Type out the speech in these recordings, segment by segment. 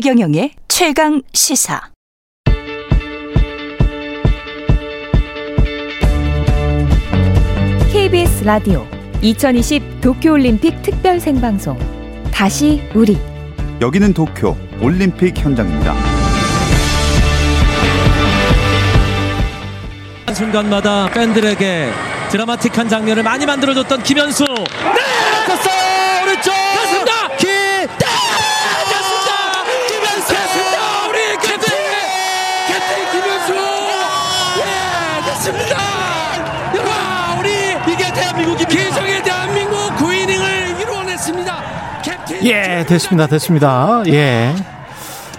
최경영의 최강 시사. KBS 라디오 2020 도쿄올림픽 특별 생방송 다시 우리 여기는 도쿄 올림픽 현장입니다. 순간마다 팬들에게 드라마틱한 장면을 많이 만들어줬던 김현수. 네! 됐어요! 오른쪽! 예, 됐습니다. 됐습니다. 예.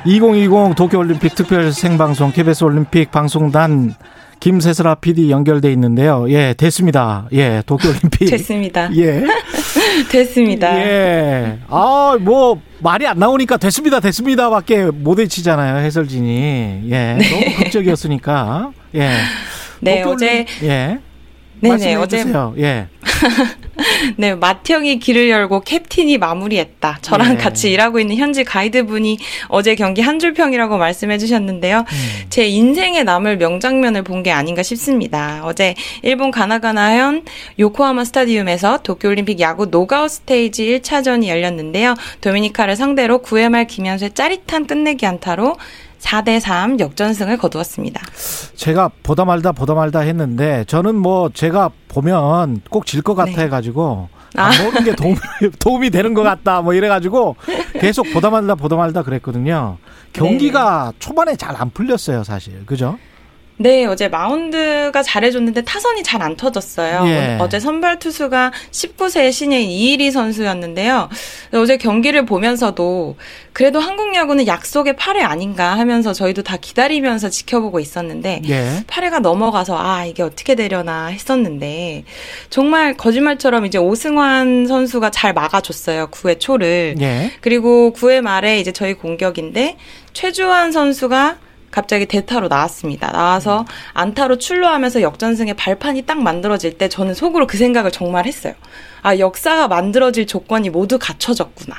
2020 도쿄올림픽 특별 생방송 KBS 올림픽 방송단 김세슬아 PD 연결돼 있는데요. 예, 됐습니다. 예, 도쿄올림픽. 됐습니다. 예. 됐습니다. 예. 아, 뭐, 말이 안 나오니까 됐습니다. 됐습니다. 밖에 못 외치잖아요. 해설진이. 예. 너무 극적이었으니까. 예. 네, 도쿄올림- 어제 예. 네네 말씀해 어제 주세요. 예. 네 맏형이 길을 열고 캡틴이 마무리했다. 저랑 예. 같이 일하고 있는 현지 가이드분이 어제 경기 한 줄 평이라고 말씀해 주셨는데요. 음. 제 인생에 남을 명장면을 본 게 아닌가 싶습니다. 어제 일본 가나가와현 요코하마 스타디움에서 도쿄올림픽 야구 녹아웃 스테이지 1차전이 열렸는데요. 도미니카를 상대로 9회 말 김현수의 짜릿한 끝내기 안타로 4대3 역전승을 거두었습니다. 제가 보다 말다 보다 말다 했는데 저는 뭐 제가 보면 꼭 질 것 같아 네. 가지고 안 보는 게 도움이, 도움이 되는 것 같다 뭐 이래 가지고 계속 보다 말다 보다 말다 그랬거든요. 경기가 초반에 잘 안 풀렸어요, 사실. 그죠? 네, 어제 마운드가 잘해줬는데 타선이 잘 안 터졌어요. 예. 어제 선발 투수가 19세 신예인 이일이 선수였는데요. 어제 경기를 보면서도 그래도 한국 야구는 약속의 8회 아닌가 하면서 저희도 다 기다리면서 지켜보고 있었는데 예. 8회가 넘어가서 아 이게 어떻게 되려나 했었는데 정말 거짓말처럼 이제 오승환 선수가 잘 막아줬어요 9회 초를 예. 그리고 9회 말에 이제 저희 공격인데 최주환 선수가 갑자기 대타로 나왔습니다. 나와서 안타로 출루하면서 역전승의 발판이 딱 만들어질 때 저는 속으로 그 생각을 정말 했어요. 아, 역사가 만들어질 조건이 모두 갖춰졌구나.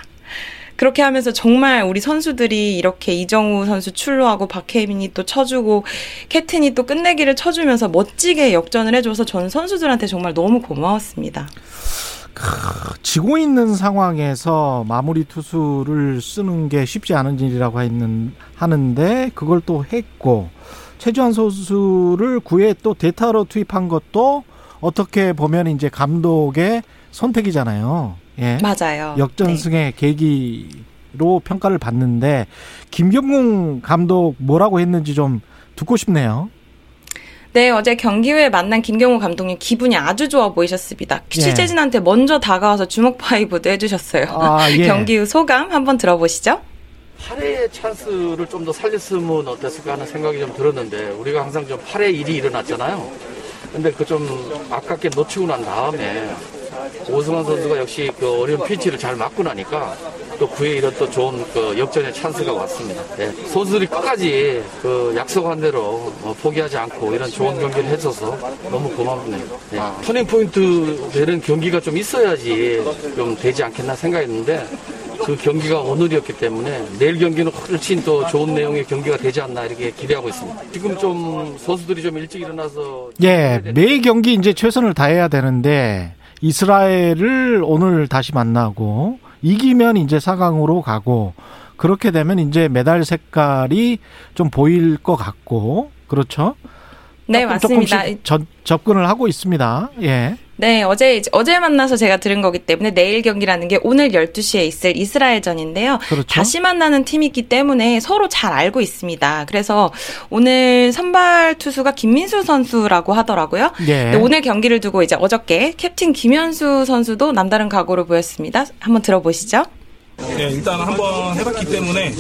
그렇게 하면서 정말 우리 선수들이 이렇게 이정우 선수 출루하고 박혜민이 또 쳐주고 캡틴이 또 끝내기를 쳐주면서 멋지게 역전을 해줘서 저는 선수들한테 정말 너무 고마웠습니다. 지고 있는 상황에서 마무리 투수를 쓰는 게 쉽지 않은 일이라고 했는, 하는데 그걸 또 했고 최주환 선수를 9회 또 대타로 투입한 것도 어떻게 보면 이제 감독의 선택이잖아요. 예. 맞아요. 역전승의 계기로 평가를 받는데 김경문 감독 뭐라고 했는지 좀 듣고 싶네요. 네, 어제 경기 후에 만난 김경호 감독님 기분이 아주 좋아 보이셨습니다. 예. 취재진한테 먼저 다가와서 주먹 파이브도 해주셨어요. 아, 예. 경기 후 소감 한번 들어보시죠. 8회의 찬스를 좀 더 살렸으면 어땠을까 하는 생각이 좀 들었는데 우리가 항상 좀 8회 일이 일어났잖아요. 근데 그 좀 아깝게 놓치고 난 다음에 오승환 선수가 역시 그 어려운 피치를 잘 맞고 나니까 또 9회 이런 또 좋은 그 역전의 찬스가 왔습니다. 네. 선수들이 끝까지 그 약속한 대로 어, 포기하지 않고 이런 좋은 경기를 해줘서 너무 고맙네요. 네. 터닝 포인트 되는 경기가 좀 있어야지 좀 되지 않겠나 생각했는데 그 경기가 오늘이었기 때문에 내일 경기는 훨씬 또 좋은 내용의 경기가 되지 않나 이렇게 기대하고 있습니다. 지금 좀 선수들이 좀 일찍 일어나서 예, 매 경기 이제 최선을 다해야 되는데 이스라엘을 오늘 다시 만나고 이기면 이제 4강으로 가고 그렇게 되면 이제 메달 색깔이 좀 보일 것 같고 그렇죠? 네, 맞습니다. 전- 접근을 하고 있습니다. 예. 네, 어제, 어제 만나서 제가 들은 거기 때문에 내일 경기라는 게 오늘 12시에 있을 이스라엘전인데요. 그렇죠. 다시 만나는 팀이기 때문에 서로 잘 알고 있습니다. 그래서 오늘 선발 투수가 김민수 선수라고 하더라고요. 예. 네, 오늘 경기를 두고 이제 어저께 캡틴 김현수 선수도 남다른 각오를 보였습니다. 한번 들어보시죠. 네, 일단 한번 해봤기 때문에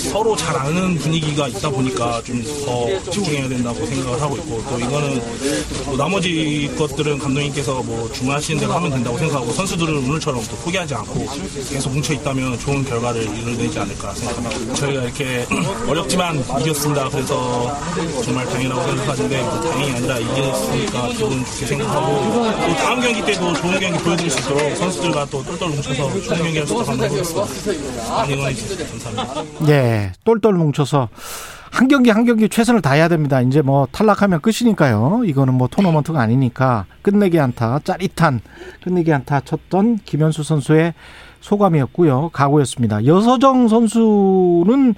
서로 잘 아는 분위기가 있다 보니까 좀 더 집중해야 된다고 생각을 하고 있고 또 이거는 뭐 나머지 것들은 감독님께서 뭐 주문하시는 대로 하면 된다고 생각하고 선수들은 오늘처럼 또 포기하지 않고 계속 뭉쳐 있다면 좋은 결과를 이뤄내지 않을까 생각합니다. 저희가 이렇게 어렵지만 이겼습니다. 그래서 정말 당연하고 생각하는데 뭐 다행이 아니라 이겼으니까 기분 좋게 생각하고 또 다음 경기 때도 좋은 경기 보여드릴 수 있도록 선수들과 또 똘똘 뭉쳐서 좋은 경기 할수 있도록 응원해주세요. 감사합니다. 예, 똘똘 뭉쳐서 한 경기 한 경기 최선을 다해야 됩니다. 이제 뭐 탈락하면 끝이니까요. 이거는 뭐 토너먼트가 아니니까 끝내기 안타, 짜릿한 끝내기 안타 쳤던 김현수 선수의 소감이었고요. 각오였습니다. 여서정 선수는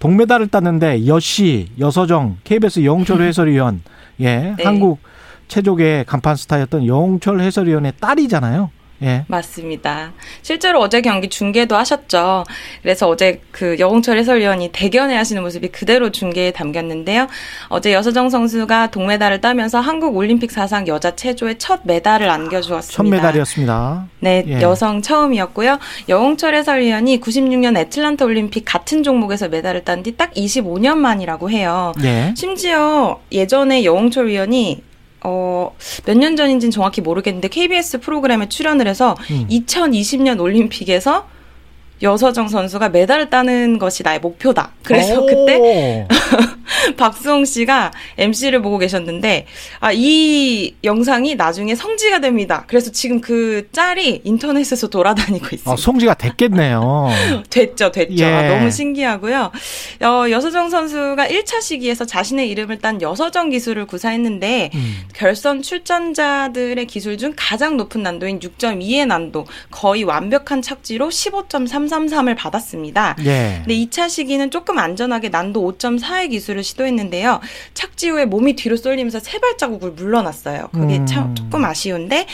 동메달을 땄는데 여씨, 여서정, KBS 영철 해설위원, 예, 네. 한국 체조계 간판 스타였던 영철 해설위원의 딸이잖아요. 예. 맞습니다. 실제로 어제 경기 중계도 하셨죠. 그래서 어제 그 여홍철 해설위원이 대견해 하시는 모습이 그대로 중계에 담겼는데요. 어제 여서정 선수가 동메달을 따면서 한국 올림픽 사상 여자 체조의 첫 메달을 안겨주었습니다. 첫 메달이었습니다. 네, 예. 여성 처음이었고요. 여홍철 해설위원이 96년 애틀란타 올림픽 같은 종목에서 메달을 딴 뒤 딱 25년 만이라고 해요. 예. 심지어 예전에 여홍철 위원이 어, 몇 년 전인지는 정확히 모르겠는데 KBS 프로그램에 출연을 해서 음. 2020년 올림픽에서 여서정 선수가 메달을 따는 것이 나의 목표다. 그래서 그때 오. 박수홍 씨가 MC를 보고 계셨는데 아, 이 영상이 나중에 성지가 됩니다. 그래서 지금 그 짤이 인터넷에서 돌아다니고 있습니다. 아, 송지가 됐겠네요. 됐죠, 됐죠. 예. 아, 너무 신기하고요. 어, 여서정 선수가 1차 시기에서 자신의 이름을 딴 여서정 기술을 구사했는데 음. 결선 출전자들의 기술 중 가장 높은 난도인 6.2의 난도, 거의 완벽한 착지로 15.333을 받았습니다. 예. 근데 2차 시기는 조금 안전하게 난도 5.4의 기술을 시도했는데요. 착지 후에 몸이 뒤로 쏠리면서 세 발자국을 물러났어요. 그게 음. 참 조금 아쉬운데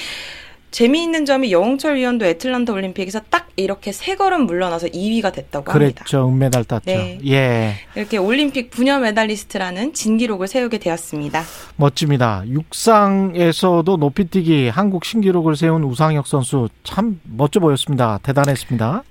재미있는 점이 여홍철 위원도 애틀란타 올림픽에서 딱 이렇게 세 걸음 물러나서 2위가 됐다고 합니다. 그랬죠. 은메달 땄죠. 네. 예. 이렇게 올림픽 부녀 메달리스트라는 진기록을 세우게 되었습니다. 멋집니다. 육상에서도 높이뛰기 한국 신기록을 세운 우상혁 선수 참 멋져 보였습니다. 대단했습니다.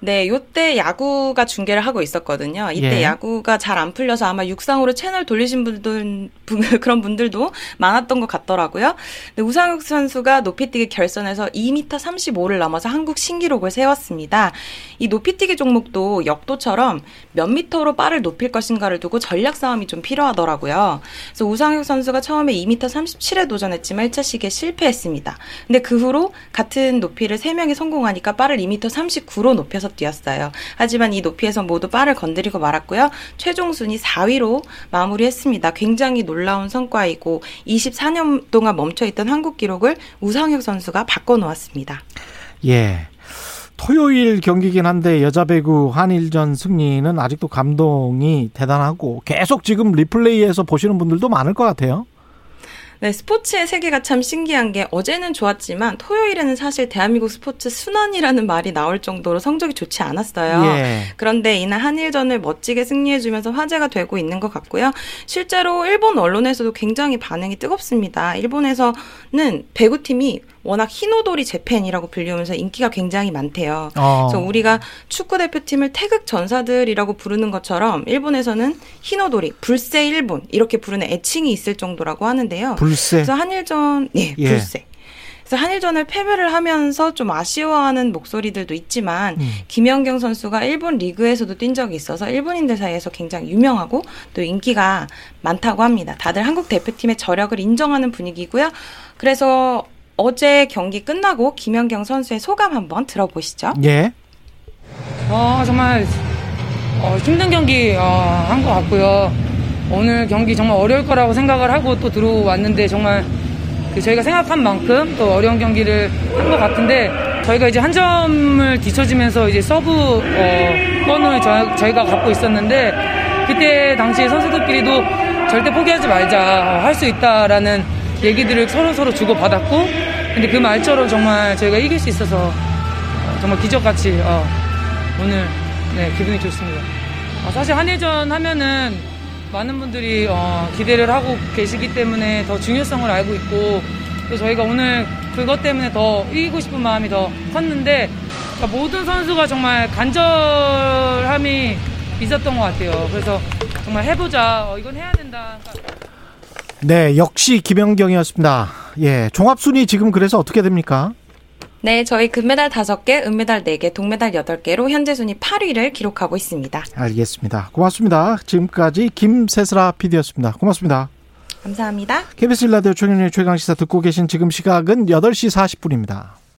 네, 요때 야구가 중계를 하고 있었거든요. 이때 예. 야구가 잘 안 풀려서 아마 육상으로 채널 돌리신 분들, 분- 그런 분들도 많았던 것 같더라고요. 근데 우상욱 선수가 높이뛰기 결선에서 2m 35를 넘어서 한국 신기록을 세웠습니다. 이 높이뛰기 종목도 역도처럼 몇 미터로 빠를 높일 것인가를 두고 전략 싸움이 좀 필요하더라고요. 그래서 우상욱 선수가 처음에 2m 37에 도전했지만 1차 시기에 실패했습니다. 근데 그 후로 같은 높이를 3명이 성공하니까 빠를 2m 39로 높여서 뛰었어요. 하지만 이 높이에서 모두 빠를 건드리고 말았고요. 최종 순위 4위로 마무리했습니다. 굉장히 놀라운 성과이고 24년 동안 멈춰있던 한국 기록을 우상혁 선수가 바꿔놓았습니다. 예. 토요일 경기긴 한데 여자 배구 한일전 승리는 아직도 감동이 대단하고 계속 지금 리플레이에서 보시는 분들도 많을 것 같아요. 네, 스포츠의 세계가 참 신기한 게 어제는 좋았지만 토요일에는 사실 대한민국 스포츠 순환이라는 말이 나올 정도로 성적이 좋지 않았어요. 예. 그런데 이날 한일전을 멋지게 승리해주면서 화제가 되고 있는 것 같고요. 실제로 일본 언론에서도 굉장히 반응이 뜨겁습니다. 일본에서는 배구팀이 워낙 흰오돌이 재팬이라고 불리우면서 인기가 굉장히 많대요. 어. 그래서 우리가 축구 대표팀을 태극 전사들이라고 부르는 것처럼 일본에서는 흰오돌이 불새 일본 이렇게 부르는 애칭이 있을 정도라고 하는데요. 불새. 그래서 한일전 예, 예. 불새. 그래서 한일전을 패배를 하면서 좀 아쉬워하는 목소리들도 있지만 음. 김연경 선수가 일본 리그에서도 뛴 적이 있어서 일본인들 사이에서 굉장히 유명하고 또 인기가 많다고 합니다. 다들 한국 대표팀의 저력을 인정하는 분위기고요. 그래서 어제 경기 끝나고 김연경 선수의 소감 한번 들어보시죠. 예. 어, 정말 어, 힘든 경기 어, 한것 같고요. 오늘 경기 정말 어려울 거라고 생각을 하고 또 들어왔는데 정말 그 저희가 생각한 만큼 또 어려운 경기를 한 것 같은데 저희가 이제 한 점을 뒤처지면서 이제 서브 어, 권을 저, 저희 가 갖고 있었는데 그때 당시에 선수들끼리도 절대 포기하지 말자 할 수 있다라는 얘기들을 서로 서로 주고 받았고 근데 그 말처럼 정말 저희가 이길 수 있어서 어, 정말 기적같이 어, 오늘 네, 기분이 좋습니다. 어, 사실 한일전 하면은 많은 분들이 어, 기대를 하고 계시기 때문에 더 중요성을 알고 있고 또 저희가 오늘 그것 때문에 더 이기고 싶은 마음이 더 컸는데 그러니까 모든 선수가 정말 간절함이 있었던 것 같아요. 그래서 정말 해보자. 어, 이건 해야 된다. 그러니까 네, 역시 김연경이었습니다. 예. 종합순위 지금 그래서 어떻게 됩니까? 네, 저희 금메달 5개, 은메달 4개, 동메달 8개로 현재 순위 8위를 기록하고 있습니다. 알겠습니다. 고맙습니다. 지금까지 김세슬아 PD였습니다. 고맙습니다. 감사합니다. KBS 라디오 최경련의 최강시사 듣고 계신 지금 시각은 8시 40분입니다.